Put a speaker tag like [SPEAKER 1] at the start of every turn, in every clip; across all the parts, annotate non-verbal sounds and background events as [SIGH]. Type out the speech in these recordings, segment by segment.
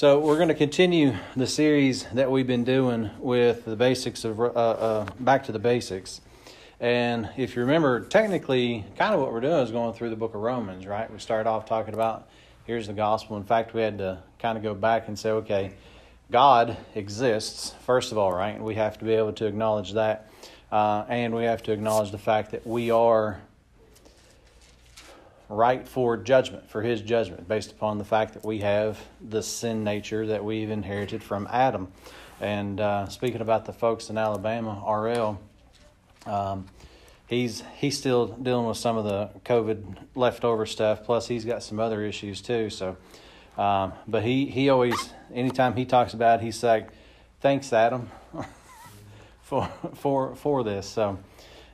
[SPEAKER 1] So we're going to continue the series that we've been doing with the basics of uh, uh, back to the basics. And if you remember, technically, kind of what we're doing is going through the book of Romans, right? We started off talking about here's the gospel. In fact, we had to kind of go back and say, okay, God exists, first of all, right? We have to be able to acknowledge that. Uh, and we have to acknowledge the fact that we are right for judgment, for his judgment, based upon the fact that we have the sin nature that we've inherited from Adam. And uh, speaking about the folks in Alabama, RL, um, he's he's still dealing with some of the COVID leftover stuff. Plus, he's got some other issues too. So, um, but he he always anytime he talks about, it, he's like, "Thanks, Adam, [LAUGHS] for for for this." So,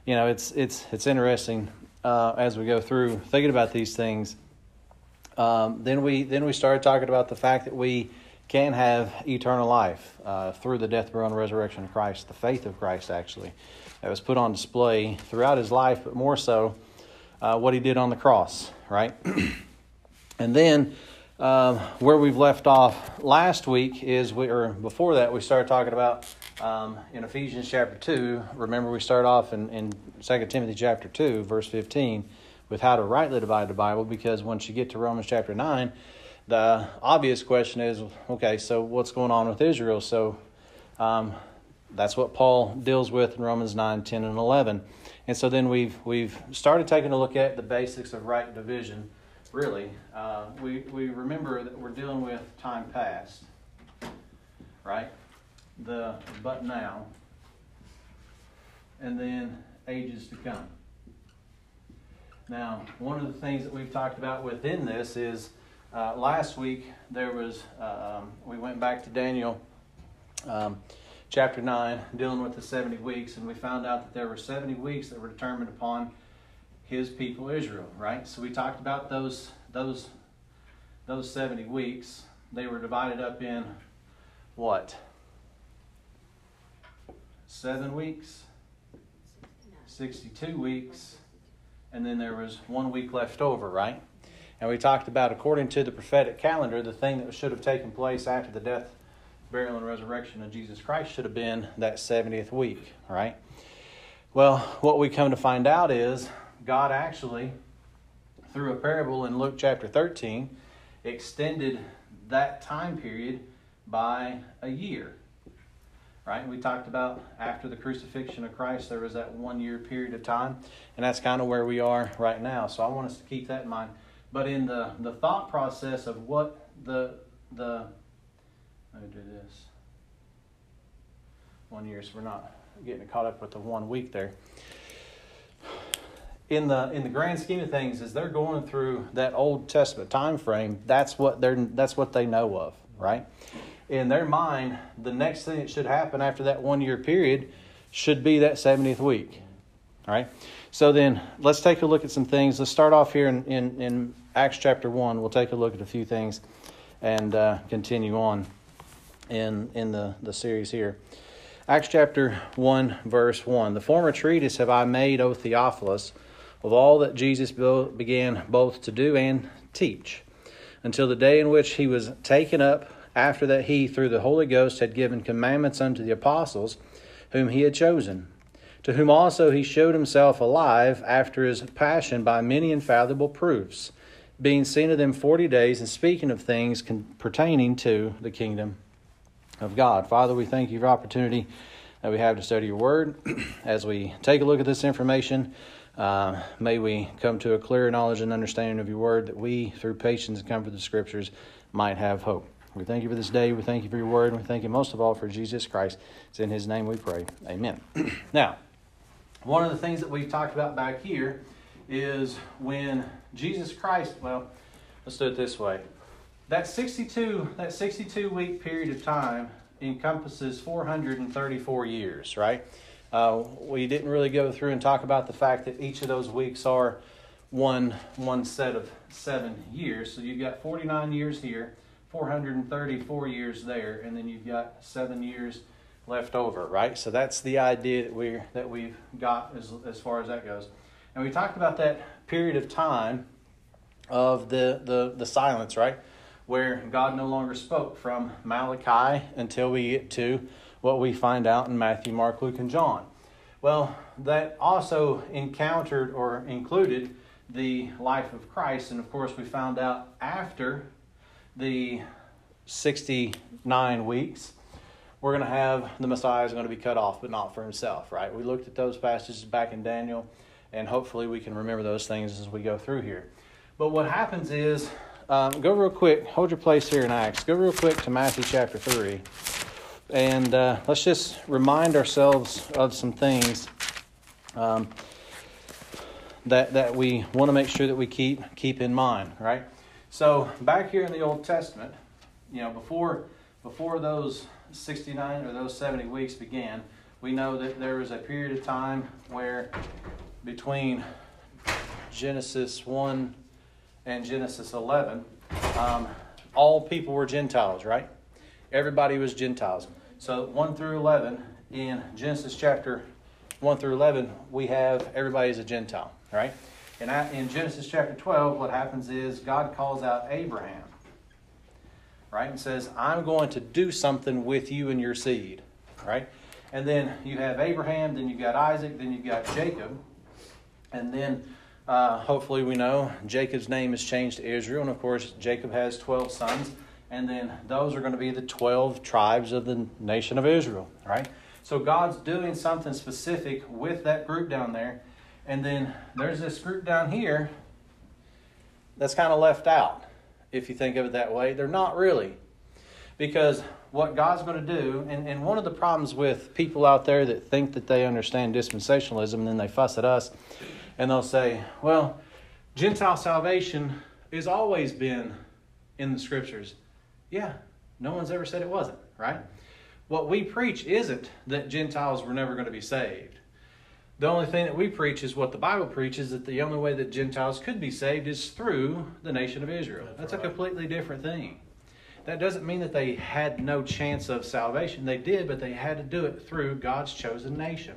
[SPEAKER 1] you know, it's it's it's interesting uh, as we go through thinking about these things. Um, then we then we started talking about the fact that we can have eternal life uh, through the death, burial, and resurrection of Christ, the faith of Christ, actually, that was put on display throughout his life, but more so uh, what he did on the cross, right? [CLEARS THROAT] and then um, where we've left off last week is we, or before that, we started talking about um, in Ephesians chapter 2. Remember, we start off in, in 2 Timothy chapter 2, verse 15, with how to rightly divide the Bible, because once you get to Romans chapter 9, the obvious question is okay, so what's going on with Israel? So um, that's what Paul deals with in Romans 9, 10, and 11. And so then we've, we've started taking a look at the basics of right division really. Uh, we, we remember that we're dealing with time past, right? The but now, and then ages to come. Now, one of the things that we've talked about within this is uh, last week there was, um, we went back to Daniel um, chapter 9, dealing with the 70 weeks, and we found out that there were 70 weeks that were determined upon his people Israel, right? So we talked about those those those 70 weeks. They were divided up in what? 7 weeks, 62 weeks, and then there was 1 week left over, right? And we talked about according to the prophetic calendar, the thing that should have taken place after the death, burial and resurrection of Jesus Christ should have been that 70th week, right? Well, what we come to find out is God actually, through a parable in Luke chapter 13, extended that time period by a year. Right? We talked about after the crucifixion of Christ, there was that one year period of time, and that's kind of where we are right now. So I want us to keep that in mind. But in the, the thought process of what the the let me do this one year, so we're not getting caught up with the one week there in the in the grand scheme of things, as they're going through that Old Testament time frame, that's what they're that's what they know of, right? In their mind, the next thing that should happen after that one year period should be that 70th week. All right. So then let's take a look at some things. Let's start off here in, in, in Acts chapter 1. We'll take a look at a few things and uh, continue on in, in the, the series here. Acts chapter 1, verse 1. The former treatise have I made, O Theophilus of all that Jesus began both to do and teach, until the day in which he was taken up, after that he, through the Holy Ghost, had given commandments unto the apostles whom he had chosen, to whom also he showed himself alive after his passion by many infallible proofs, being seen of them forty days and speaking of things pertaining to the kingdom of God. Father, we thank you for opportunity that we have to study your word. [CLEARS THROAT] As we take a look at this information, uh, may we come to a clear knowledge and understanding of your word that we, through patience and comfort of the scriptures, might have hope. We thank you for this day. We thank you for your word. We thank you most of all for Jesus Christ. It's in his name we pray. Amen. [CLEARS THROAT] now, one of the things that we've talked about back here is when Jesus Christ, well, let's do it this way. That 62, that 62 week period of time encompasses 434 years, right? Uh, we didn't really go through and talk about the fact that each of those weeks are one one set of seven years. So you've got 49 years here, 434 years there, and then you've got seven years left over, right? So that's the idea that we that we've got as as far as that goes. And we talked about that period of time of the the the silence, right? where God no longer spoke from Malachi until we get to what we find out in Matthew, Mark, Luke, and John. Well, that also encountered or included the life of Christ, and of course, we found out after the 69 weeks, we're going to have the Messiah is going to be cut off, but not for himself, right? We looked at those passages back in Daniel, and hopefully we can remember those things as we go through here. But what happens is, um, go real quick, hold your place here in Acts. Go real quick to Matthew chapter 3. And uh, let's just remind ourselves of some things um, that, that we want to make sure that we keep, keep in mind, right? So, back here in the Old Testament, you know, before, before those 69 or those 70 weeks began, we know that there was a period of time where between Genesis 1 and Genesis 11, um, all people were Gentiles, right? Everybody was Gentiles. So 1 through 11, in Genesis chapter 1 through 11, we have everybody's a Gentile, right? And in Genesis chapter 12, what happens is God calls out Abraham, right? And says, I'm going to do something with you and your seed, right? And then you have Abraham, then you've got Isaac, then you've got Jacob. And then uh, hopefully we know Jacob's name is changed to Israel. And of course, Jacob has 12 sons and then those are going to be the 12 tribes of the nation of Israel, right? So God's doing something specific with that group down there. And then there's this group down here that's kind of left out, if you think of it that way. They're not really. Because what God's going to do, and, and one of the problems with people out there that think that they understand dispensationalism and then they fuss at us and they'll say, well, Gentile salvation has always been in the scriptures. Yeah, no one's ever said it wasn't, right? What we preach isn't that Gentiles were never going to be saved. The only thing that we preach is what the Bible preaches that the only way that Gentiles could be saved is through the nation of Israel. That's, That's right. a completely different thing. That doesn't mean that they had no chance of salvation. They did, but they had to do it through God's chosen nation.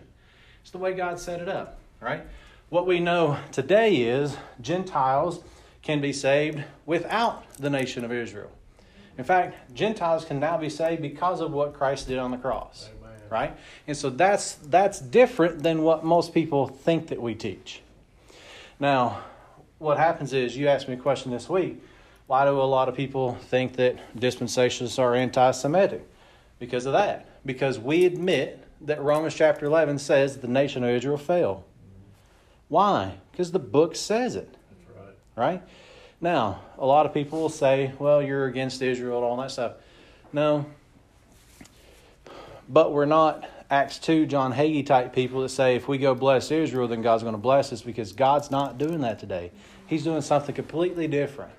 [SPEAKER 1] It's the way God set it up, right? What we know today is Gentiles can be saved without the nation of Israel. In fact, Gentiles can now be saved because of what Christ did on the cross. Amen. Right? And so that's that's different than what most people think that we teach. Now, what happens is you asked me a question this week. Why do a lot of people think that dispensationalists are anti Semitic? Because of that. Because we admit that Romans chapter 11 says that the nation of Israel fell. Why? Because the book says it. That's right. Right? Now, a lot of people will say, well, you're against Israel and all that stuff. No. But we're not Acts 2 John Hagee type people that say if we go bless Israel, then God's going to bless us because God's not doing that today. He's doing something completely different.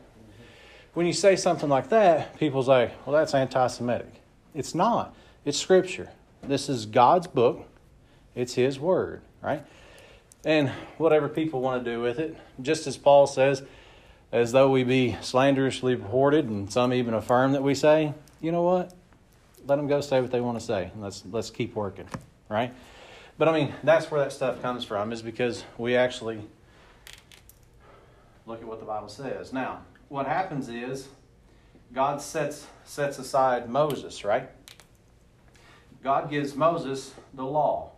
[SPEAKER 1] When you say something like that, people say, well, that's anti Semitic. It's not, it's Scripture. This is God's book, it's His Word, right? And whatever people want to do with it, just as Paul says, as though we be slanderously reported, and some even affirm that we say, you know what? Let them go say what they want to say. and Let's let's keep working, right? But I mean, that's where that stuff comes from, is because we actually look at what the Bible says. Now, what happens is God sets sets aside Moses, right? God gives Moses the law.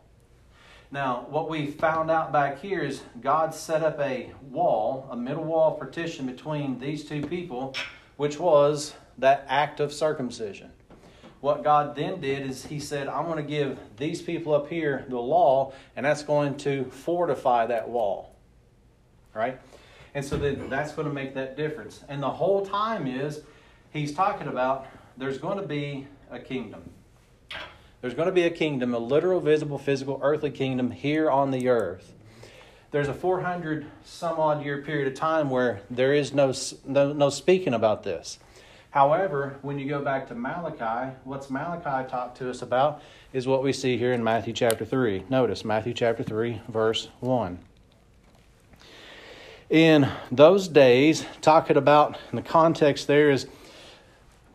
[SPEAKER 1] Now, what we found out back here is God set up a wall, a middle wall partition between these two people, which was that act of circumcision. What God then did is He said, I'm going to give these people up here the law, and that's going to fortify that wall. Right? And so then that's going to make that difference. And the whole time is He's talking about there's going to be a kingdom. There's going to be a kingdom, a literal, visible, physical, earthly kingdom here on the earth. There's a 400 some odd year period of time where there is no, no, no speaking about this. However, when you go back to Malachi, what's Malachi talked to us about is what we see here in Matthew chapter 3. Notice Matthew chapter 3, verse 1. In those days, talking about, in the context there is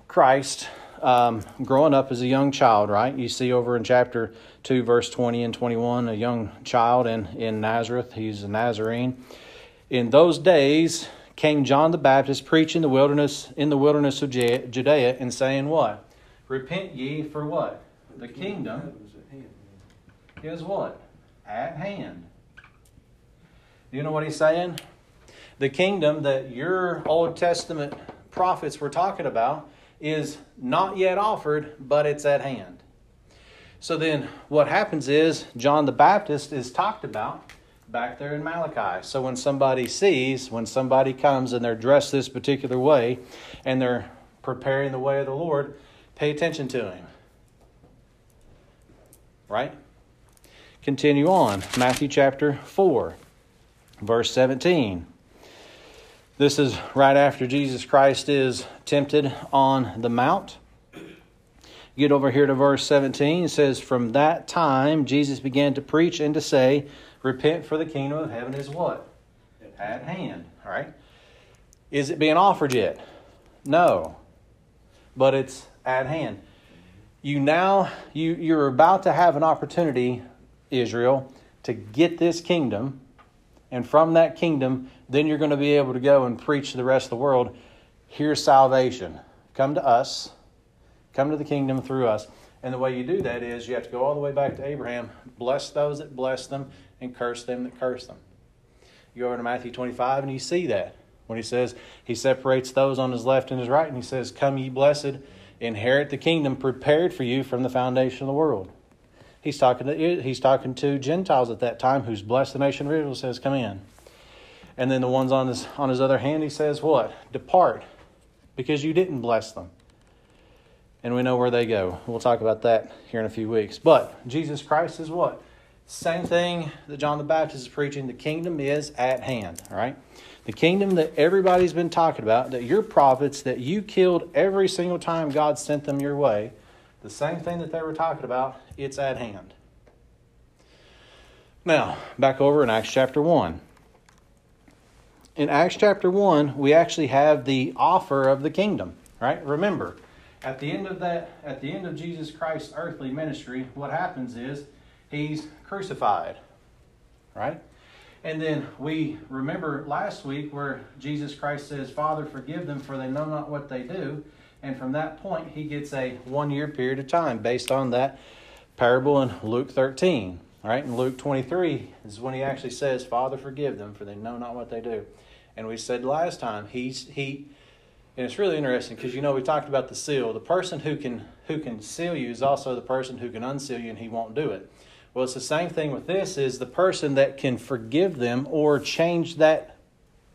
[SPEAKER 1] Christ um, growing up as a young child, right? You see over in chapter 2, verse 20 and 21, a young child in, in Nazareth. He's a Nazarene. In those days came John the Baptist preaching the wilderness in the wilderness of Judea and saying what? Repent ye for what? The kingdom is what? At hand. Do you know what he's saying? The kingdom that your Old Testament prophets were talking about is not yet offered, but it's at hand. So then what happens is John the Baptist is talked about back there in Malachi. So when somebody sees, when somebody comes and they're dressed this particular way and they're preparing the way of the Lord, pay attention to him. Right? Continue on. Matthew chapter 4, verse 17. This is right after Jesus Christ is tempted on the mount. Get over here to verse 17. It says, From that time Jesus began to preach and to say, Repent, for the kingdom of heaven is what? At hand. All right. Is it being offered yet? No. But it's at hand. You now you you're about to have an opportunity, Israel, to get this kingdom, and from that kingdom then you're going to be able to go and preach to the rest of the world here's salvation. Come to us, come to the kingdom through us. And the way you do that is you have to go all the way back to Abraham, bless those that bless them, and curse them that curse them. You go over to Matthew 25 and you see that when he says he separates those on his left and his right, and he says, Come, ye blessed, inherit the kingdom prepared for you from the foundation of the world. He's talking to, he's talking to Gentiles at that time who's blessed the nation of Israel, says, Come in. And then the ones on his, on his other hand, he says, What? Depart, because you didn't bless them. And we know where they go. We'll talk about that here in a few weeks. But Jesus Christ is what? Same thing that John the Baptist is preaching. The kingdom is at hand, all right? The kingdom that everybody's been talking about, that your prophets, that you killed every single time God sent them your way, the same thing that they were talking about, it's at hand. Now, back over in Acts chapter 1 in Acts chapter 1, we actually have the offer of the kingdom, right? Remember, at the end of that, at the end of Jesus Christ's earthly ministry, what happens is he's crucified, right? And then we remember last week where Jesus Christ says, Father, forgive them, for they know not what they do. And from that point, he gets a one year period of time based on that parable in Luke 13. All right, in Luke 23 is when he actually says, Father, forgive them, for they know not what they do. And we said last time, he's he and it's really interesting because you know we talked about the seal. The person who can who can seal you is also the person who can unseal you and he won't do it. Well, it's the same thing with this is the person that can forgive them or change that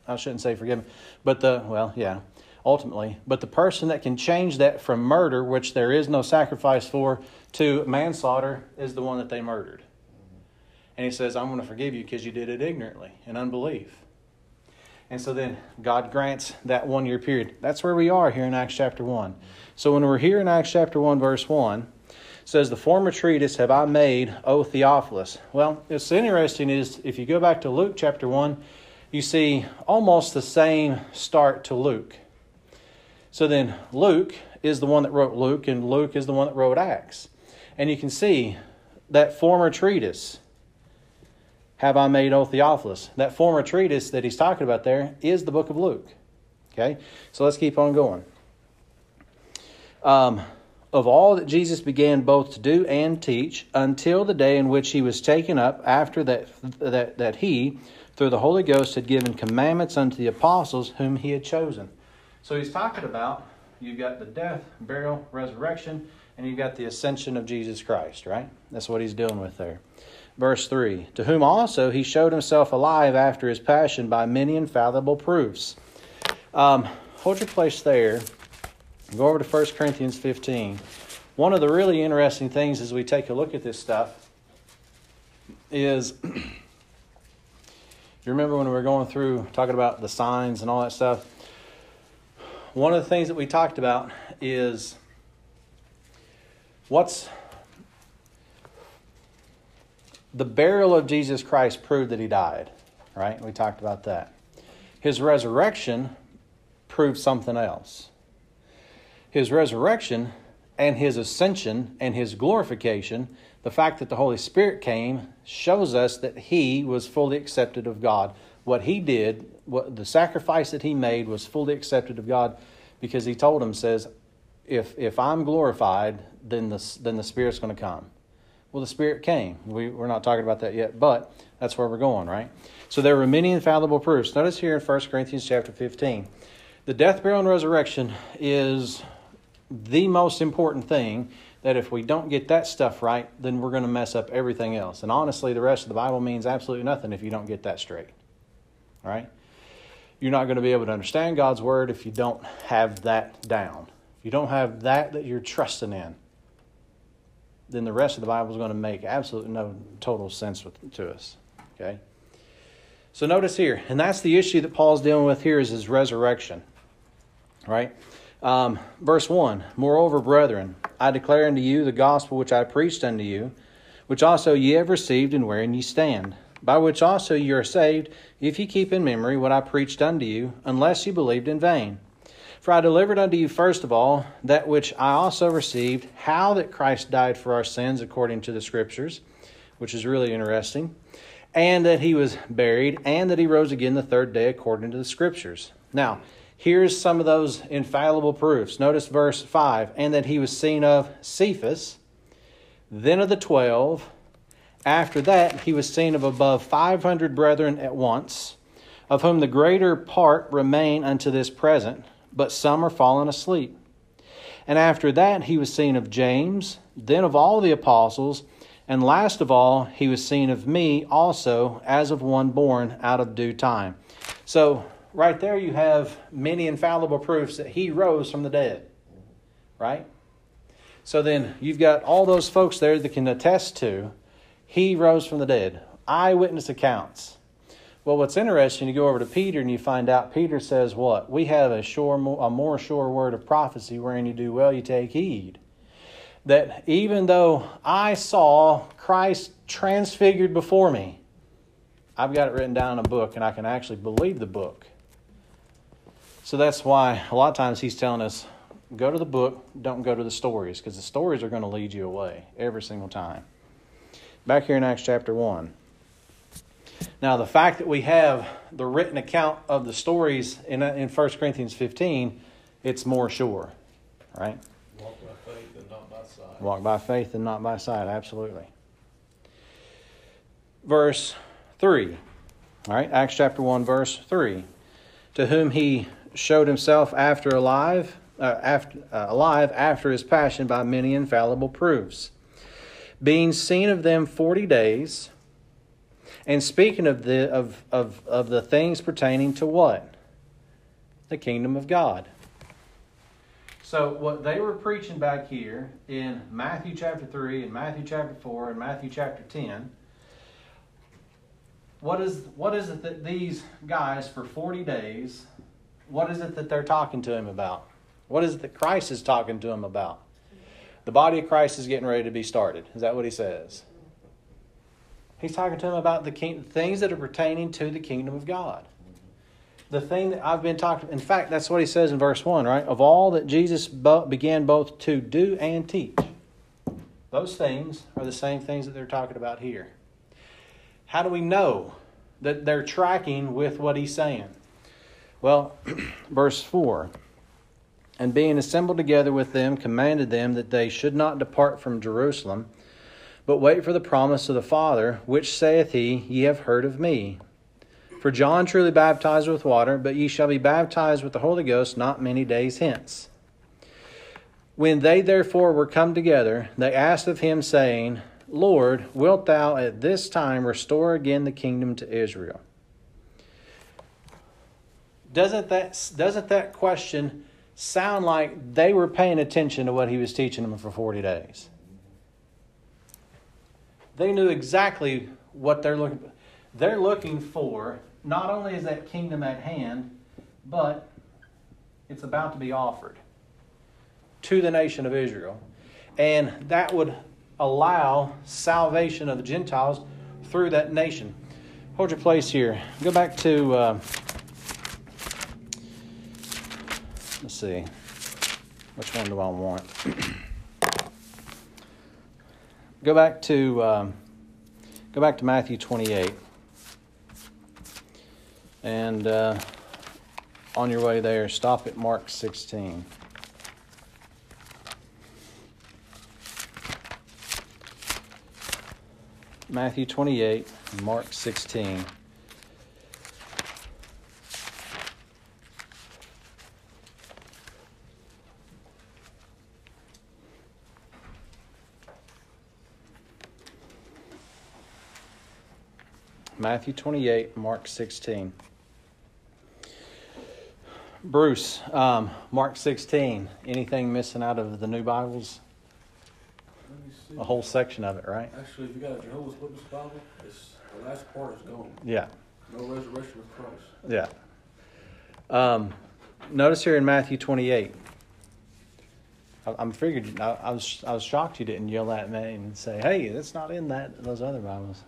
[SPEAKER 1] I shouldn't say forgive but the well, yeah, ultimately, but the person that can change that from murder, which there is no sacrifice for, to manslaughter is the one that they murdered. And he says, I'm going to forgive you because you did it ignorantly in unbelief. And so then God grants that one year period. That's where we are here in Acts chapter 1. So when we're here in Acts chapter 1, verse 1, says, The former treatise have I made, O Theophilus. Well, it's interesting is if you go back to Luke chapter 1, you see almost the same start to Luke. So then Luke is the one that wrote Luke, and Luke is the one that wrote Acts. And you can see that former treatise have I made, O Theophilus? That former treatise that he's talking about there is the book of Luke. Okay? So let's keep on going. Um, of all that Jesus began both to do and teach until the day in which he was taken up, after that, that, that he, through the Holy Ghost, had given commandments unto the apostles whom he had chosen. So he's talking about you've got the death, burial, resurrection, and you've got the ascension of Jesus Christ, right? That's what he's dealing with there. Verse 3 To whom also he showed himself alive after his passion by many infallible proofs. Um, hold your place there. Go over to 1 Corinthians 15. One of the really interesting things as we take a look at this stuff is [CLEARS THROAT] you remember when we were going through talking about the signs and all that stuff? One of the things that we talked about is what's the burial of Jesus Christ proved that he died, right? We talked about that. His resurrection proved something else. His resurrection and his ascension and his glorification, the fact that the Holy Spirit came, shows us that he was fully accepted of God what he did, what the sacrifice that he made was fully accepted of God because he told him, says, if, if I'm glorified, then the, then the Spirit's going to come. Well, the Spirit came. We, we're not talking about that yet, but that's where we're going, right? So there were many infallible proofs. Notice here in 1 Corinthians chapter 15, the death, burial, and resurrection is the most important thing that if we don't get that stuff right, then we're going to mess up everything else. And honestly, the rest of the Bible means absolutely nothing if you don't get that straight. Right? You're not going to be able to understand God's word if you don't have that down. If you don't have that that you're trusting in, then the rest of the Bible is going to make absolutely no total sense with, to us. Okay? So notice here, and that's the issue that Paul's dealing with here is his resurrection. Right? Um, verse 1 Moreover, brethren, I declare unto you the gospel which I preached unto you, which also ye have received and wherein ye stand, by which also ye are saved, if ye keep in memory what I preached unto you, unless ye believed in vain. For I delivered unto you first of all that which I also received, how that Christ died for our sins according to the Scriptures, which is really interesting, and that he was buried, and that he rose again the third day according to the Scriptures. Now, Here's some of those infallible proofs. Notice verse 5 and that he was seen of Cephas, then of the twelve. After that, he was seen of above 500 brethren at once, of whom the greater part remain unto this present, but some are fallen asleep. And after that, he was seen of James, then of all the apostles, and last of all, he was seen of me also, as of one born out of due time. So, right there you have many infallible proofs that he rose from the dead. Right? So then you've got all those folks there that can attest to he rose from the dead. Eyewitness accounts. Well, what's interesting, you go over to Peter and you find out Peter says what? We have a sure, a more sure word of prophecy wherein you do well, you take heed. That even though I saw Christ transfigured before me, I've got it written down in a book and I can actually believe the book. So that's why a lot of times he's telling us go to the book, don't go to the stories, because the stories are going to lead you away every single time. Back here in Acts chapter 1. Now, the fact that we have the written account of the stories in, in 1 Corinthians 15, it's more sure, right?
[SPEAKER 2] Walk by faith and not by sight.
[SPEAKER 1] Walk by faith and not by sight, absolutely. Verse 3. All right, Acts chapter 1, verse 3. To whom he showed himself after alive, uh, after, uh, alive after his passion by many infallible proofs, being seen of them forty days, and speaking of the of, of, of the things pertaining to what? The kingdom of God. So what they were preaching back here in Matthew chapter 3 and Matthew chapter 4 and Matthew chapter 10 what is what is it that these guys for 40 days what is it that they're talking to him about? What is it that Christ is talking to him about? The body of Christ is getting ready to be started. Is that what he says? He's talking to him about the king, things that are pertaining to the kingdom of God. The thing that I've been talking, in fact, that's what he says in verse 1, right? Of all that Jesus began both to do and teach. Those things are the same things that they're talking about here. How do we know that they're tracking with what he's saying? Well, [CLEARS THROAT] verse 4 And being assembled together with them, commanded them that they should not depart from Jerusalem, but wait for the promise of the Father, which saith he, Ye have heard of me. For John truly baptized with water, but ye shall be baptized with the Holy Ghost not many days hence. When they therefore were come together, they asked of him, saying, Lord, wilt thou at this time restore again the kingdom to Israel? Doesn't that doesn't that question sound like they were paying attention to what he was teaching them for 40 days? They knew exactly what they're looking for they're looking for. Not only is that kingdom at hand but it's about to be offered to the nation of israel. And that would allow salvation of the gentiles through that nation. Hold your place here. Go back to uh, Let's see. Which one do I want? [CLEARS THROAT] go back to um, go back to Matthew 28. And uh, on your way there, stop at Mark 16. Matthew 28, Mark 16. Matthew 28, Mark 16. Bruce, um, Mark 16, anything missing out of the new Bibles?
[SPEAKER 3] Let me see.
[SPEAKER 1] A whole section of it, right?
[SPEAKER 3] Actually, if you got a Jehovah's Witness Bible, it's, the last part is gone.
[SPEAKER 1] Yeah,
[SPEAKER 3] No resurrection of Christ.
[SPEAKER 1] yeah. Um, notice here in Matthew 28, I- I'm figured, I, I was, I was shocked you didn't yell at me and say, hey, that's not in that, those other Bibles.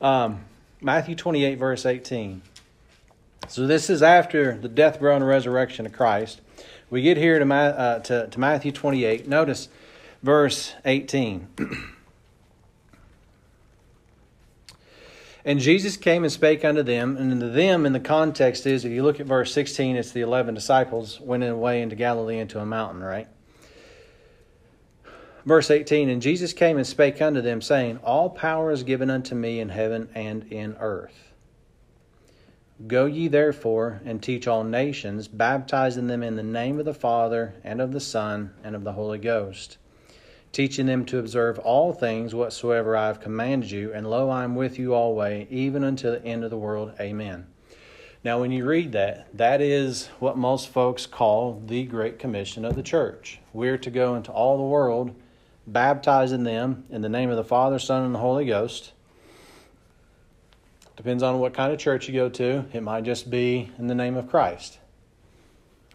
[SPEAKER 1] Um, Matthew 28, verse 18. So this is after the death, burial, and resurrection of Christ. We get here to, Ma- uh, to, to Matthew 28. Notice verse 18. and Jesus came and spake unto them, and the them in the context is, if you look at verse 16, it's the 11 disciples went away into Galilee into a mountain, right? Verse 18 And Jesus came and spake unto them, saying, All power is given unto me in heaven and in earth. Go ye therefore and teach all nations, baptizing them in the name of the Father, and of the Son, and of the Holy Ghost, teaching them to observe all things whatsoever I have commanded you, and lo, I am with you always, even unto the end of the world. Amen. Now, when you read that, that is what most folks call the Great Commission of the church. We're to go into all the world, baptizing them in the name of the Father, Son, and the Holy Ghost. Depends on what kind of church you go to. It might just be in the name of Christ.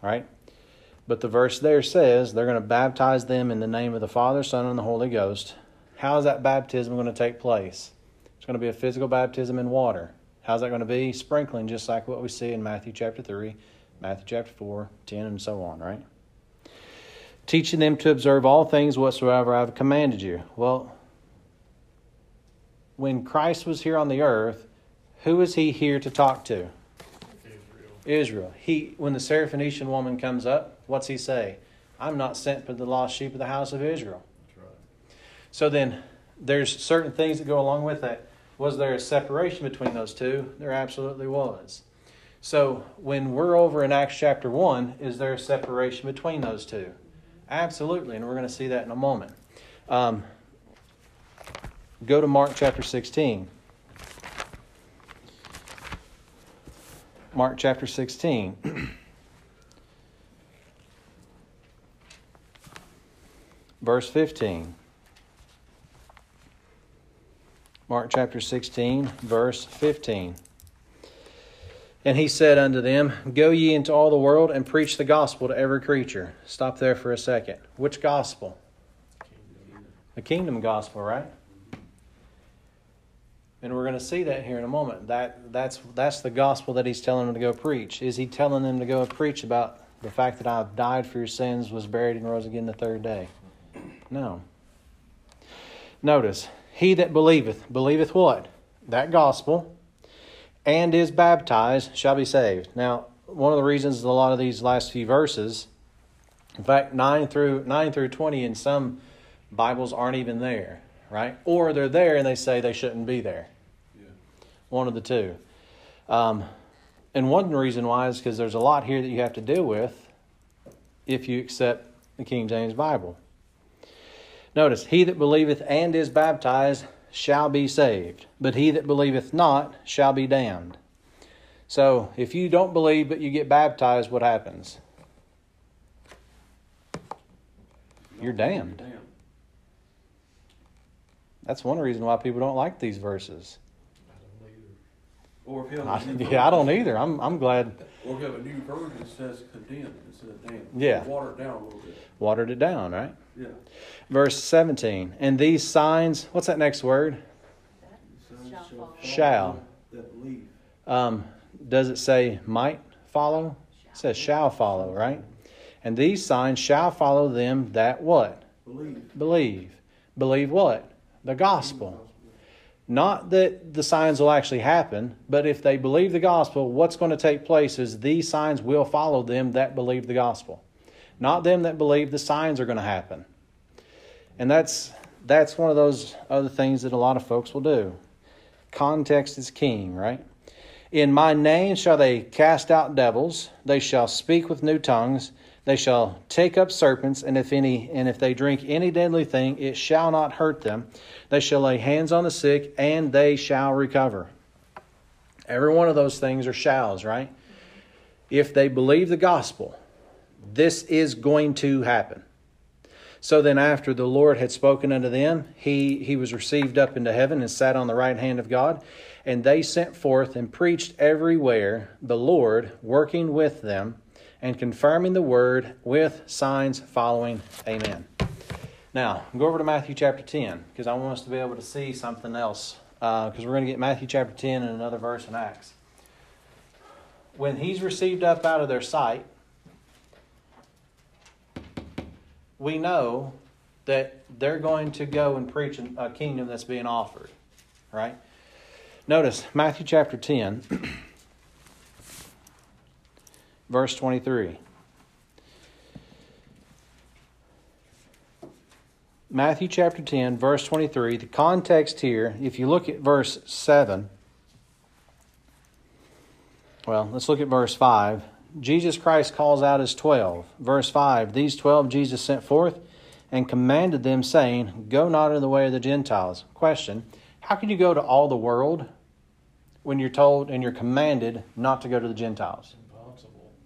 [SPEAKER 1] Right? But the verse there says they're going to baptize them in the name of the Father, Son, and the Holy Ghost. How is that baptism going to take place? It's going to be a physical baptism in water. How's that going to be? Sprinkling, just like what we see in Matthew chapter 3, Matthew chapter 4, 10, and so on, right? Teaching them to observe all things whatsoever I have commanded you. Well, when Christ was here on the earth, who was he here to talk to?
[SPEAKER 2] Israel.
[SPEAKER 1] Israel. He when the Syrophoenician woman comes up, what's he say? I'm not sent for the lost sheep of the house of Israel.
[SPEAKER 2] That's right.
[SPEAKER 1] So then there's certain things that go along with that. Was there a separation between those two? There absolutely was. So when we're over in Acts chapter 1, is there a separation between those two? Absolutely, and we're going to see that in a moment. Um, go to Mark chapter 16. Mark chapter 16. [CLEARS THROAT] Verse 15. Mark chapter 16, verse 15. And he said unto them, Go ye into all the world and preach the gospel to every creature. Stop there for a second. Which gospel? The kingdom gospel, right? And we're going to see that here in a moment. That that's that's the gospel that he's telling them to go preach. Is he telling them to go preach about the fact that I've died for your sins, was buried, and rose again the third day? No. Notice, he that believeth, believeth what? That gospel, and is baptized shall be saved. Now, one of the reasons a lot of these last few verses, in fact, nine through nine through twenty in some Bibles aren't even there, right? Or they're there and they say they shouldn't be there.
[SPEAKER 3] Yeah.
[SPEAKER 1] One of the two. Um, and one reason why is because there's a lot here that you have to deal with if you accept the King James Bible. Notice, he that believeth and is baptized shall be saved, but he that believeth not shall be damned. So, if you don't believe but you get baptized, what happens? You're damned. That's one reason why people don't like these verses.
[SPEAKER 2] I don't either.
[SPEAKER 3] Or if you have
[SPEAKER 1] I,
[SPEAKER 3] a new
[SPEAKER 1] yeah, I don't either. I'm, I'm glad
[SPEAKER 3] Or if you have a new version that says condemned instead of damned.
[SPEAKER 1] Yeah.
[SPEAKER 3] Watered it down a little bit.
[SPEAKER 1] watered it down, right?
[SPEAKER 3] Yeah.
[SPEAKER 1] Verse 17. And these signs, what's that next word?
[SPEAKER 4] Shall.
[SPEAKER 1] Shall.
[SPEAKER 3] That believe.
[SPEAKER 1] Um, does it say might follow? It says shall follow, right? And these signs shall follow them that what?
[SPEAKER 3] Believe.
[SPEAKER 1] Believe. Believe what? The gospel. Not that the signs will actually happen, but if they believe the gospel, what's going to take place is these signs will follow them that believe the gospel. Not them that believe the signs are going to happen. And that's that's one of those other things that a lot of folks will do. Context is king, right? In my name shall they cast out devils, they shall speak with new tongues, they shall take up serpents, and if any and if they drink any deadly thing, it shall not hurt them. They shall lay hands on the sick, and they shall recover. Every one of those things are shalls, right? If they believe the gospel, this is going to happen. So then, after the Lord had spoken unto them, he, he was received up into heaven and sat on the right hand of God. And they sent forth and preached everywhere the Lord working with them and confirming the word with signs following. Amen. Now, go over to Matthew chapter 10 because I want us to be able to see something else because uh, we're going to get Matthew chapter 10 and another verse in Acts. When he's received up out of their sight, we know that they're going to go and preach a kingdom that's being offered, right? Notice Matthew chapter 10, [CLEARS THROAT] verse 23. Matthew chapter 10, verse 23. The context here, if you look at verse 7, well, let's look at verse 5. Jesus Christ calls out his twelve. Verse 5 These twelve Jesus sent forth and commanded them, saying, Go not in the way of the Gentiles. Question How can you go to all the world when you're told and you're commanded not to go to the Gentiles?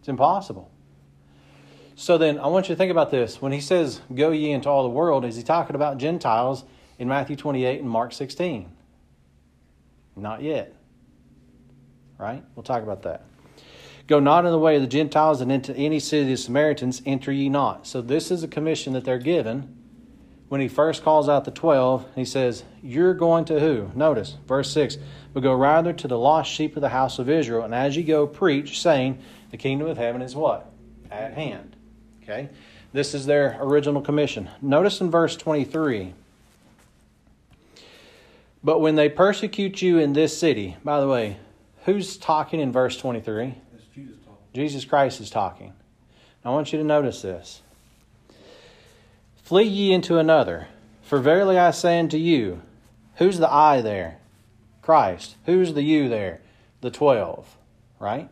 [SPEAKER 1] It's impossible. So then I want you to think about this. When he says, Go ye into all the world, is he talking about Gentiles in Matthew 28 and Mark 16? Not yet. Right? We'll talk about that. Go not in the way of the Gentiles, and into any city of the Samaritans enter ye not. So, this is a commission that they're given. When he first calls out the twelve, he says, You're going to who? Notice, verse 6 But go rather to the lost sheep of the house of Israel, and as ye go, preach, saying, The kingdom of heaven is what? At hand. Okay? This is their original commission. Notice in verse 23 But when they persecute you in this city, by the way, who's talking in verse 23?
[SPEAKER 3] Jesus talking.
[SPEAKER 1] Jesus Christ is talking. I want you to notice this. Flee ye into another, for verily I say unto you, who's the I there? Christ. Who's the you there? The twelve, right?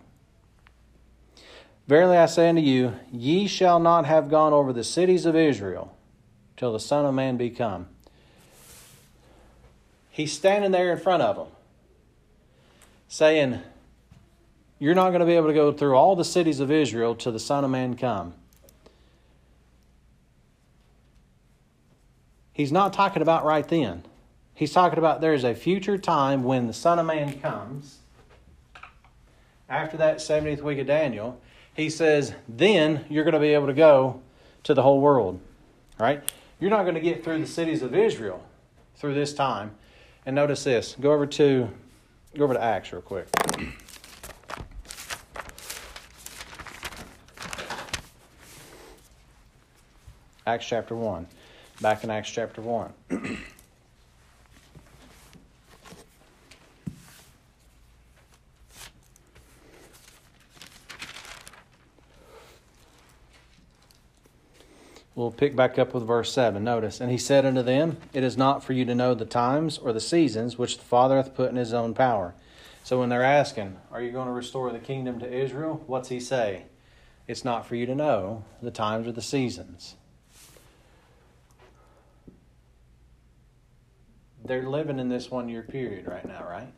[SPEAKER 1] Verily I say unto you, ye shall not have gone over the cities of Israel till the Son of Man be come. He's standing there in front of them, saying, you're not going to be able to go through all the cities of Israel till the Son of Man come. He's not talking about right then. He's talking about there's a future time when the Son of Man comes. After that 70th week of Daniel, he says, then you're going to be able to go to the whole world. Right? You're not going to get through the cities of Israel through this time. And notice this. Go over to go over to Acts real quick. Acts chapter 1. Back in Acts chapter 1. [CLEARS THROAT] We'll pick back up with verse 7. Notice, and he said unto them, It is not for you to know the times or the seasons which the Father hath put in his own power. So when they're asking, Are you going to restore the kingdom to Israel? What's he say? It's not for you to know the times or the seasons. they're living in this one year period right now, right?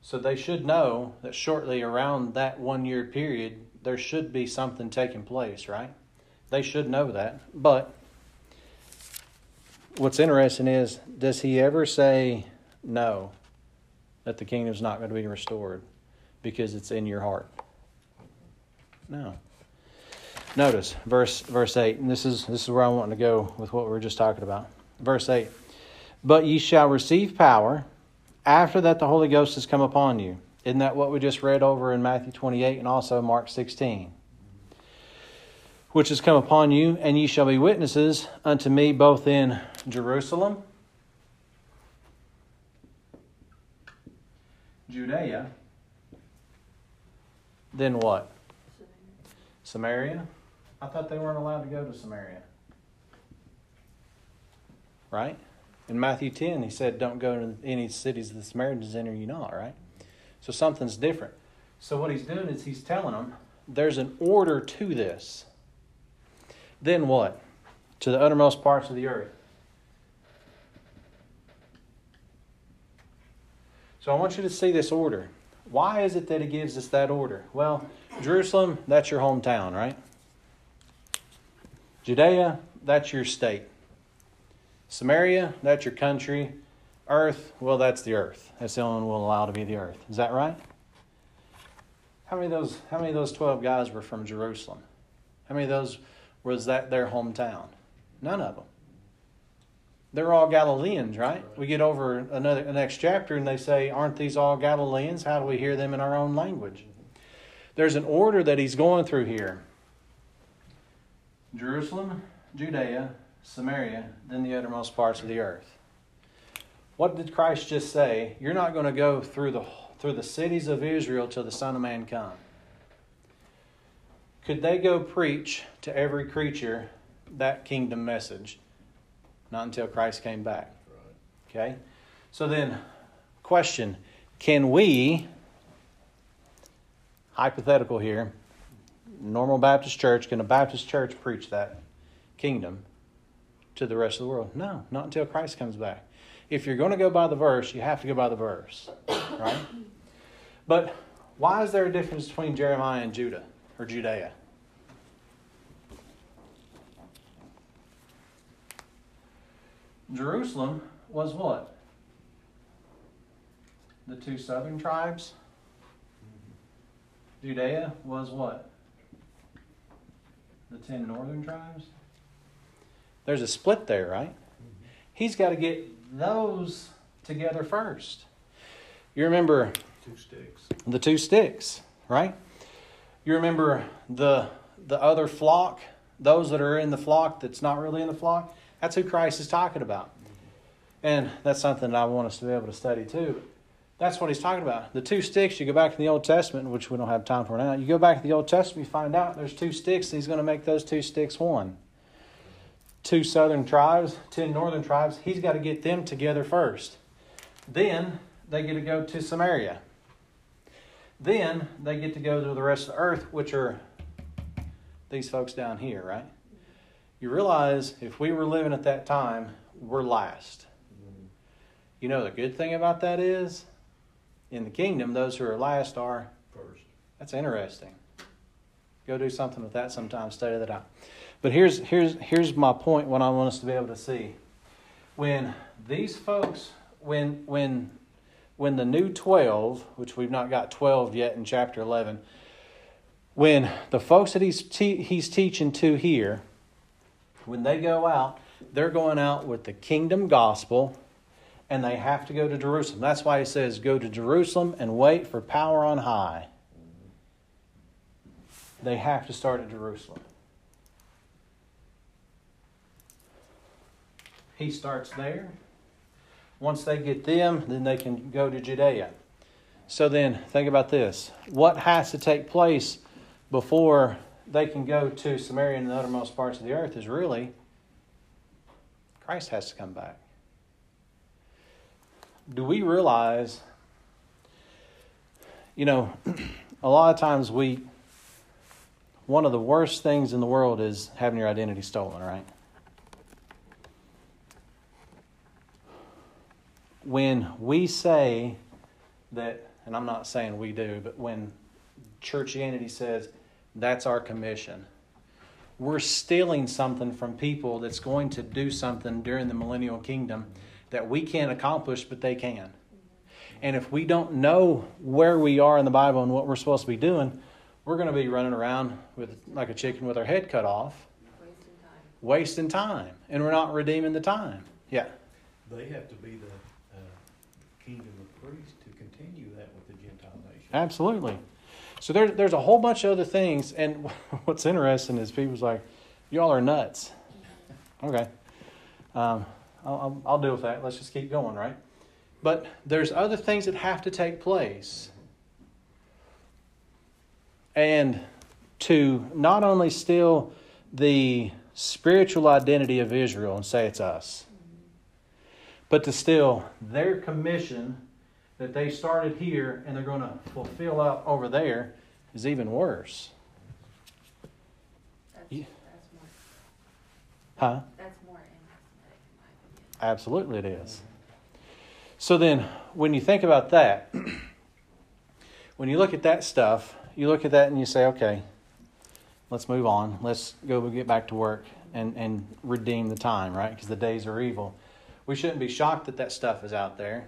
[SPEAKER 1] So they should know that shortly around that one year period, there should be something taking place, right? They should know that. But what's interesting is, does he ever say no, that the kingdom's not going to be restored because it's in your heart? No. Notice verse verse eight, and this is this is where I want to go with what we were just talking about. Verse 8 But ye shall receive power after that the Holy Ghost has come upon you. Isn't that what we just read over in Matthew 28 and also Mark 16? which has come upon you, and ye shall be witnesses unto me both in Jerusalem, Judea, then what? Samaria. Samaria? I thought they weren't allowed to go to Samaria. Right? In Matthew 10, he said, Don't go into any cities of the Samaritans enter you not, right? So something's different. So what he's doing is he's telling them there's an order to this. Then what? To the uttermost parts of the earth. So I want you to see this order. Why is it that he gives us that order? Well, Jerusalem, that's your hometown, right? Judea, that's your state. Samaria, that's your country. Earth, well, that's the earth. That's the only one we'll allow to be the earth. Is that right? How many of those? How many of those twelve guys were from Jerusalem? How many of those was that their hometown? None of them. They're all Galileans, right? We get over another the next chapter and they say, "Aren't these all Galileans? How do we hear them in our own language?" There's an order that he's going through here. Jerusalem, Judea, Samaria, then the uttermost parts of the earth. What did Christ just say? You're not going to go through the through the cities of Israel till the Son of Man come. Could they go preach to every creature that kingdom message? Not until Christ came back. Okay? So then, question Can we, hypothetical here, normal Baptist church, can a Baptist church preach that kingdom to the rest of the world? No, not until Christ comes back. If you're going to go by the verse, you have to go by the verse, right? But why is there a difference between Jeremiah and Judah or Judea? Jerusalem was what? The two southern tribes. Mm-hmm. Judea was what? The ten northern tribes. There's a split there, right? Mm-hmm. He's got to get those together first. You remember
[SPEAKER 3] Two sticks.
[SPEAKER 1] the two sticks, right? You remember the the other flock, those that are in the flock that's not really in the flock. That's who Christ is talking about, and that's something that I want us to be able to study too. That's what he's talking about. The two sticks. You go back to the Old Testament, which we don't have time for now. You go back to the Old Testament, you find out there's two sticks. And he's going to make those two sticks one. Two southern tribes, ten northern tribes. He's got to get them together first. Then they get to go to Samaria. Then they get to go to the rest of the earth, which are these folks down here, right? You realize if we were living at that time, we're last. You know, the good thing about that is, in the kingdom, those who are last are.
[SPEAKER 3] First.
[SPEAKER 1] That's interesting. Go do something with that sometime, study that out. But here's, here's, here's my point, what I want us to be able to see. When these folks, when, when when the new 12, which we've not got 12 yet in chapter 11, when the folks that he's, te- he's teaching to here, when they go out, they're going out with the kingdom gospel and they have to go to Jerusalem. That's why he says, Go to Jerusalem and wait for power on high. They have to start at Jerusalem. He starts there. Once they get them, then they can go to Judea. So then, think about this. What has to take place before they can go to Samaria and the uttermost parts of the earth is really Christ has to come back. Do we realize, you know, [CLEARS THROAT] a lot of times we, one of the worst things in the world is having your identity stolen, right? When we say that, and I'm not saying we do, but when churchianity says that's our commission, we're stealing something from people that's going to do something during the millennial kingdom that we can't accomplish, but they can. And if we don't know where we are in the Bible and what we're supposed to be doing, we're going to be running around with like a chicken with our head cut off,
[SPEAKER 4] Wasting time.
[SPEAKER 1] wasting time, and we're not redeeming the time. Yeah.
[SPEAKER 3] They have to be the kingdom of priests to continue that with the Gentile nation.
[SPEAKER 1] Absolutely. So there, there's a whole bunch of other things, and [LAUGHS] what's interesting is people's like, "Y'all are nuts." Okay, um, I'll, I'll, I'll deal with that. Let's just keep going, right? But there's other things that have to take place. And to not only steal the spiritual identity of Israel and say it's us, but to steal their commission that they started here and they're going to fulfill out over there is even worse.
[SPEAKER 4] That's,
[SPEAKER 1] You-
[SPEAKER 4] that's more,
[SPEAKER 1] Huh?
[SPEAKER 4] that's more anti-Semitic in my.
[SPEAKER 1] Absolutely, it is. So then, when you think about that, [CLEARS THROAT] when you look at that stuff, you look at that and you say, okay, let's move on. Let's go get back to work and, and redeem the time, right? Because the days are evil. We shouldn't be shocked that that stuff is out there.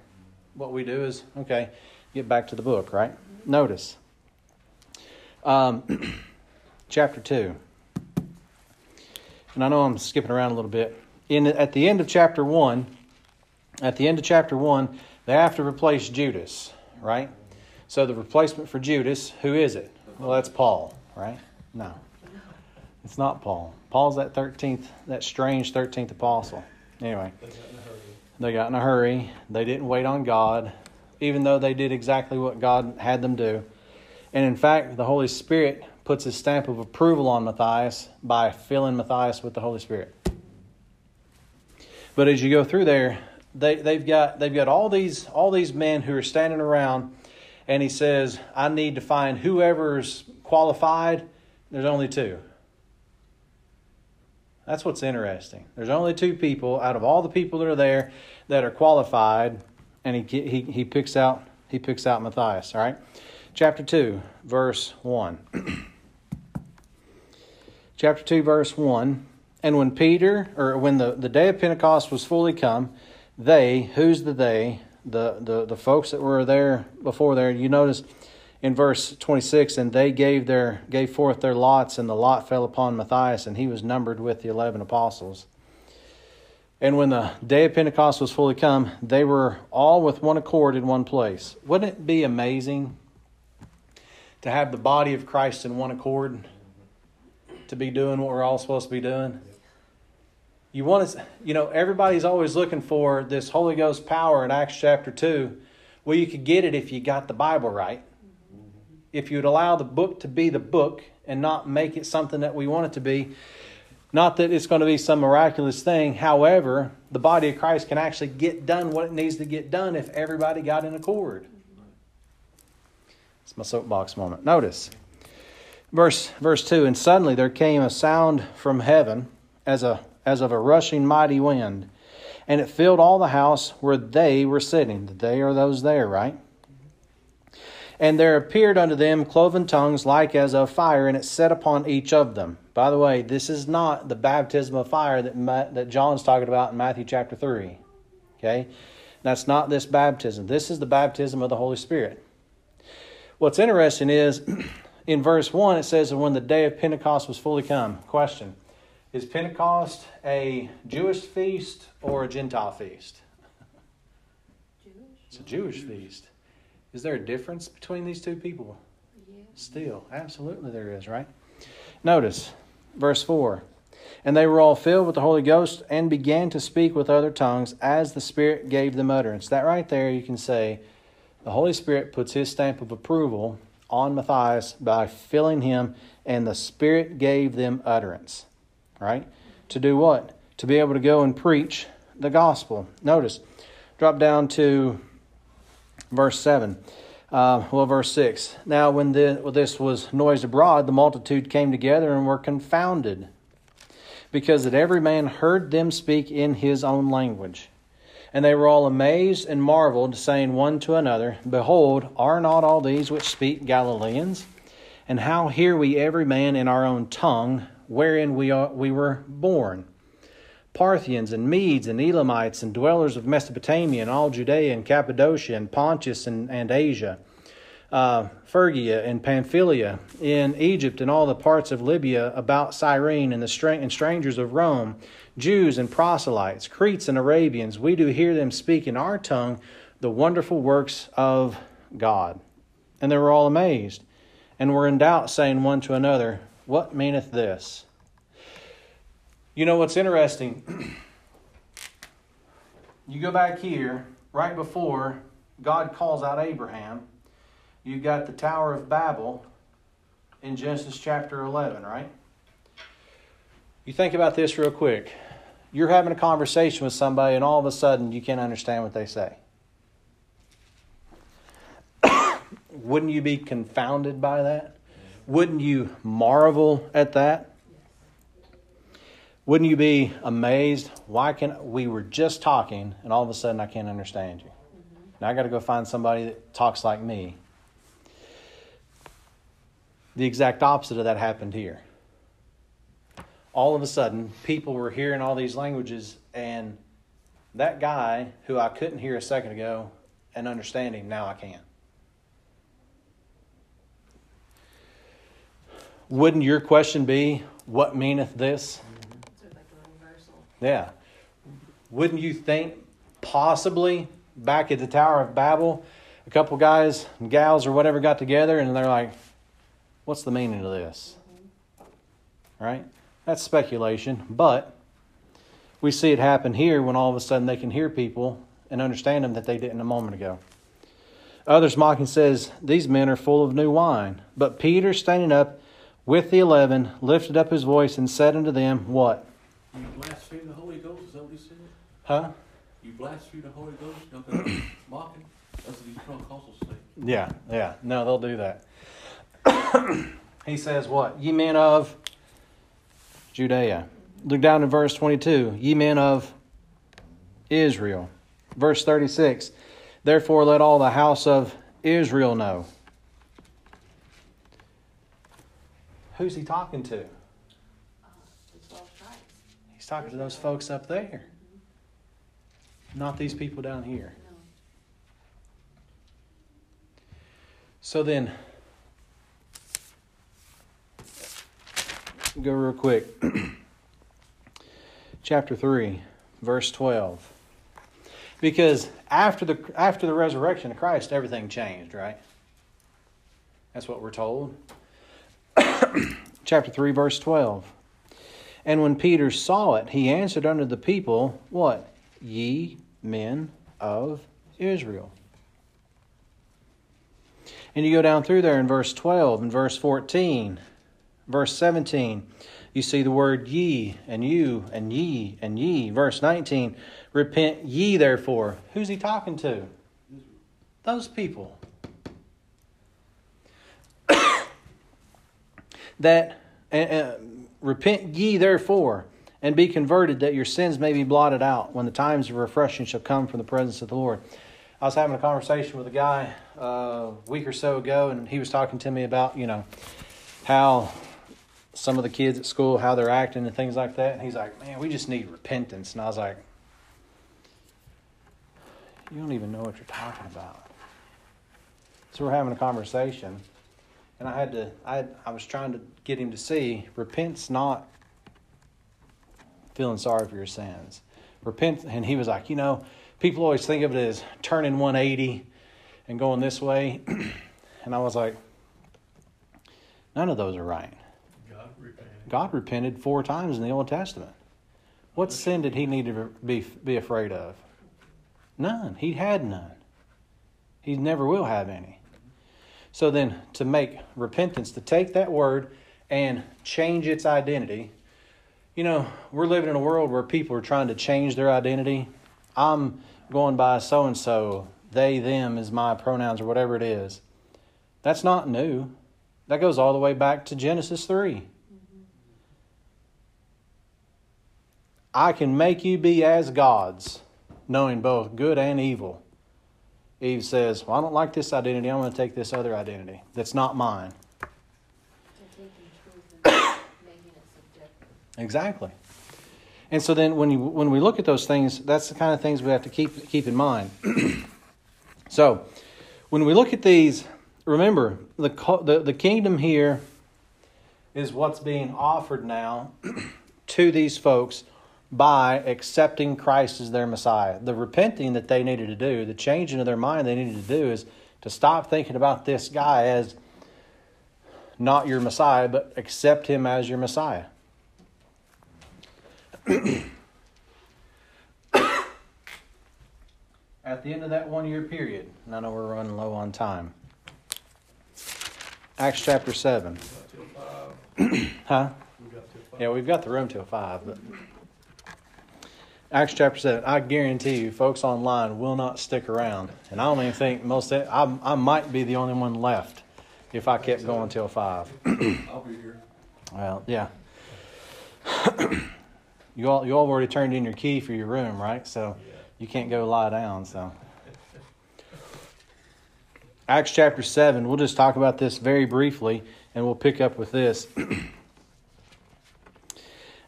[SPEAKER 1] What we do is, okay, get back to the book, right? Notice. Um, [CLEARS THROAT] chapter 2. And I know I'm skipping around a little bit. In, at the end of chapter 1, at the end of chapter 1, they have to replace Judas, right? So the replacement for Judas, who is it? Well, that's Paul, right? No. It's not Paul. Paul's that 13th, that strange 13th apostle. Anyway,
[SPEAKER 2] They got in a hurry.
[SPEAKER 1] they didn't wait on God, even though they did exactly what God had them do. And in fact, the Holy Spirit puts his stamp of approval on Matthias by filling Matthias with the Holy Spirit. But as you go through there, they, they've got they've got all these all these men who are standing around, and he says, "I need to find whoever's qualified." There's only two. That's what's interesting. There's only two people out of all the people that are there that are qualified, and he he he picks out he picks out Matthias. All right, chapter two, verse one. [CLEARS THROAT] chapter two, verse one. And when Peter, or when the, the day of Pentecost was fully come, they, who's the they? The, the, the folks that were there before there, you notice in verse 26, and they gave their gave forth their lots, and the lot fell upon Matthias, and he was numbered with the eleven apostles. And when the day of Pentecost was fully come, they were all with one accord in one place. Wouldn't it be amazing to have the body of Christ in one accord? To be doing what we're all supposed to be doing? You want to, you know, everybody's always looking for this Holy Ghost power in Acts chapter 2. Well, you could get it if you got the Bible right. If you'd allow the book to be the book and not make it something that we want it to be. Not that it's going to be some miraculous thing. However, the body of Christ can actually get done what it needs to get done if everybody got in accord. It's my soapbox moment. Notice verse verse 2 and suddenly there came a sound from heaven as a as of a rushing mighty wind and it filled all the house where they were sitting they are those there right and there appeared unto them cloven tongues like as of fire and it set upon each of them. By the way this is not the baptism of fire that Ma- that john's talking about in matthew chapter 3 okay? That's not this baptism. This is the baptism of the holy spirit. What's interesting is [CLEARS THROAT] in verse 1 it says when the day of pentecost was fully come question is pentecost a jewish feast or a gentile feast?
[SPEAKER 4] Jewish?
[SPEAKER 1] it's a jewish feast is there a difference between these two people?
[SPEAKER 4] Yeah.
[SPEAKER 1] still absolutely there is right? Notice verse 4 and they were all filled with the holy ghost and began to speak with other tongues as the spirit gave them utterance. That right there you can say the holy spirit puts his stamp of approval on matthias by filling him and the spirit gave them utterance right? To do what? To be able to go and preach the gospel. Notice drop down to verse 7 uh, well verse 6 now when the, when this was noised abroad the multitude came together and were confounded because that every man heard them speak in his own language. And they were all amazed and marveled saying one to another behold are not all these which speak galileans? And how hear we every man in our own tongue wherein we, are, we were born Parthians and Medes and Elamites and dwellers of Mesopotamia and all Judea and Cappadocia and Pontus and, and Asia, uh, Phrygia and Pamphylia, in Egypt and all the parts of Libya about Cyrene and the stra- and strangers of Rome, Jews and proselytes, Cretes and Arabians, we do hear them speak in our tongue the wonderful works of God. And they were all amazed and were in doubt, saying one to another, What meaneth this? You know what's interesting? [CLEARS THROAT] you go back here, right before God calls out Abraham, you've got the Tower of Babel in Genesis chapter 11, right? You think about this real quick. You're having a conversation with somebody, and all of a sudden you can't understand what they say. [COUGHS] Wouldn't you be confounded by that? Wouldn't you marvel at that? Wouldn't you be amazed? Why can we were just talking and all of a sudden I can't understand you? Mm-hmm. Now I got to go find somebody that talks like me. The exact opposite of that happened here. All of a sudden, people were hearing all these languages, and that guy who I couldn't hear a second ago and understand him, now I can. Wouldn't your question be, What meaneth this?
[SPEAKER 4] Sort of like a reversal.
[SPEAKER 1] Yeah. Wouldn't you think possibly back at the Tower of Babel, a couple guys and gals or whatever got together and they're like, what's the meaning of this? Right? That's speculation, but we see it happen here when all of a sudden they can hear people and understand them that they didn't a moment ago. Others mocking says, These men are full of new wine. But Peter, standing up with the eleven, lifted up his voice and said unto them, What?
[SPEAKER 3] You blaspheme the Holy Ghost, is that what he said?
[SPEAKER 1] Huh?
[SPEAKER 3] You blaspheme the Holy Ghost, don't [COUGHS] mocking? That's what these Pentecostals say.
[SPEAKER 1] Yeah, yeah. No, they'll do that. [COUGHS] he says, What? Ye men of Judea. Look down in verse 22. Ye men of Israel. Verse 36. Therefore, let all the house of Israel know. Who's he talking to?
[SPEAKER 4] Uh, the twelve tribes.
[SPEAKER 1] He's talking to those folks up there, not these people down here. So then, go real quick. [CLEARS THROAT] Chapter 3, verse 12. Because after the after the resurrection of Christ, everything changed, right? That's what we're told. [CLEARS THROAT] Chapter 3, verse 12. And when Peter saw it, he answered unto the people, What? Ye men of Israel. And you go down through there in verse 12 and verse 14, verse 17, you see the word ye and you and ye and ye. Verse 19, repent ye therefore. Who's he talking to? Those people. [COUGHS] that uh, uh, repent ye therefore and be converted that your sins may be blotted out when the times of refreshing shall come from the presence of the Lord. I was having a conversation with a guy uh, a week or so ago, and he was talking to me about, you know, how some of the kids at school, how they're acting and things like that. And he's like, man, we just need repentance. And I was like, you don't even know what you're talking about. So we're having a conversation, and I had to, I, had, I was trying to get him to see, repent's not feeling sorry for your sins. Repent, and he was like, you know, people always think of it as turning 180 and going this way. [CLEARS THROAT] and I was like, none of those are right.
[SPEAKER 2] God repented.
[SPEAKER 1] God repented four times in the Old Testament. What sin did he need to be, be afraid of? None. He had none. He never will have any. So then, to make repentance, to take that word and change its identity, you know, we're living in a world where people are trying to change their identity. I'm going by so and so, they, them is my pronouns, or whatever it is. That's not new. That goes all the way back to Genesis 3. I can make you be as gods, knowing both good and evil. Eve says, Well, I don't like this identity. I'm going to take this other identity that's not mine. Exactly. And so then when you when we look at those things, that's the kind of things we have to keep keep in mind. [CLEARS THROAT] so when we look at these, remember the the, the kingdom here is what's being offered now [CLEARS THROAT] to these folks by accepting Christ as their Messiah. The repenting that they needed to do, the changing of their mind they needed to do is to stop thinking about this guy as not your Messiah, but accept him as your Messiah. [COUGHS] at the end of that one year period, and I know we're running low on time. Acts chapter 7.
[SPEAKER 2] We got till five. [COUGHS]
[SPEAKER 1] Huh?
[SPEAKER 2] We got five.
[SPEAKER 1] Yeah, we've got the room till 5, but. Acts chapter 7. I guarantee you, folks online will not stick around. And I don't even think most, I, I might be the only one left if I kept going till 5. [CLEARS THROAT]
[SPEAKER 2] I'll be here.
[SPEAKER 1] Well, yeah. [CLEARS THROAT] you all you all already turned in your key for your room, right? So you can't go lie down. So [LAUGHS] Acts chapter seven. We'll just talk about this very briefly, and we'll pick up with this. [CLEARS THROAT]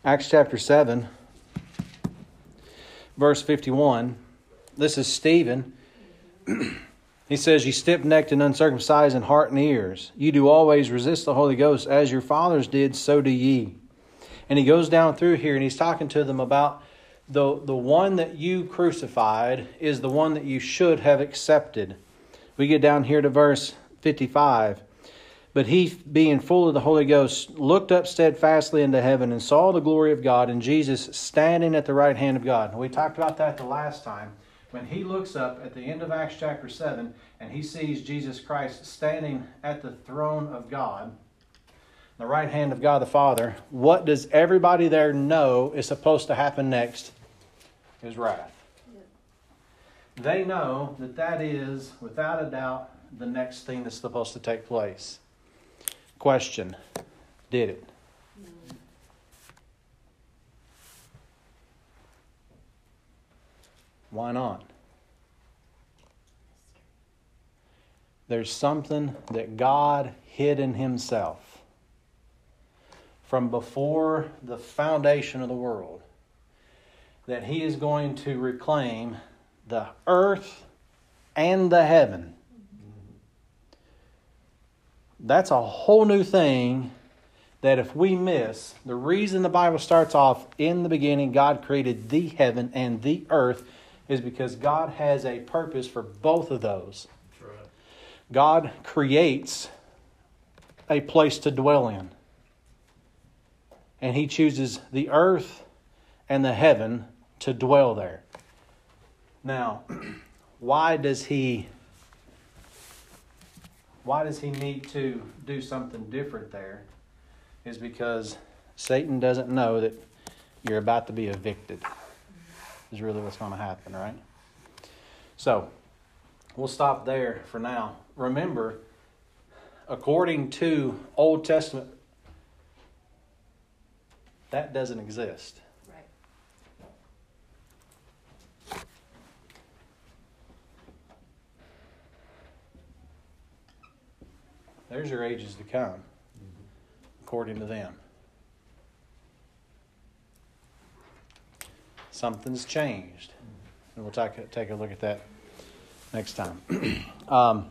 [SPEAKER 1] Acts chapter seven, verse fifty-one. This is Stephen. [CLEARS THROAT] He says, You stiff necked and uncircumcised in heart and ears, you do always resist the Holy Ghost, as your fathers did, so do ye. And he goes down through here and he's talking to them about the, the one that you crucified is the one that you should have accepted. We get down here to verse 55. But he, being full of the Holy Ghost, looked up steadfastly into heaven and saw the glory of God and Jesus standing at the right hand of God. We talked about that the last time. When he looks up at the end of Acts chapter 7 and he sees Jesus Christ standing at the throne of God, the right hand of God the Father, what does everybody there know is supposed to happen next? Is wrath. They know that that is, without a doubt, the next thing that's supposed to take place. Question Did it? Why not? There's something that God hid in Himself from before the foundation of the world that He is going to reclaim the earth and the heaven. That's a whole new thing that if we miss, the reason the Bible starts off in the beginning, God created the heaven and the earth is because God has a purpose for both of those. God creates a place to dwell in. And He chooses the earth and the heaven to dwell there. Now, [CLEARS THROAT] why does He why does he need to do something different there? Is because Satan doesn't know that you're about to be evicted. Is really what's going to happen, right? So, we'll stop there for now. Remember, according to Old Testament, that doesn't exist. There's your ages to come, according to them. Something's changed. And we'll take, take a look at that next time. [CLEARS THROAT] um,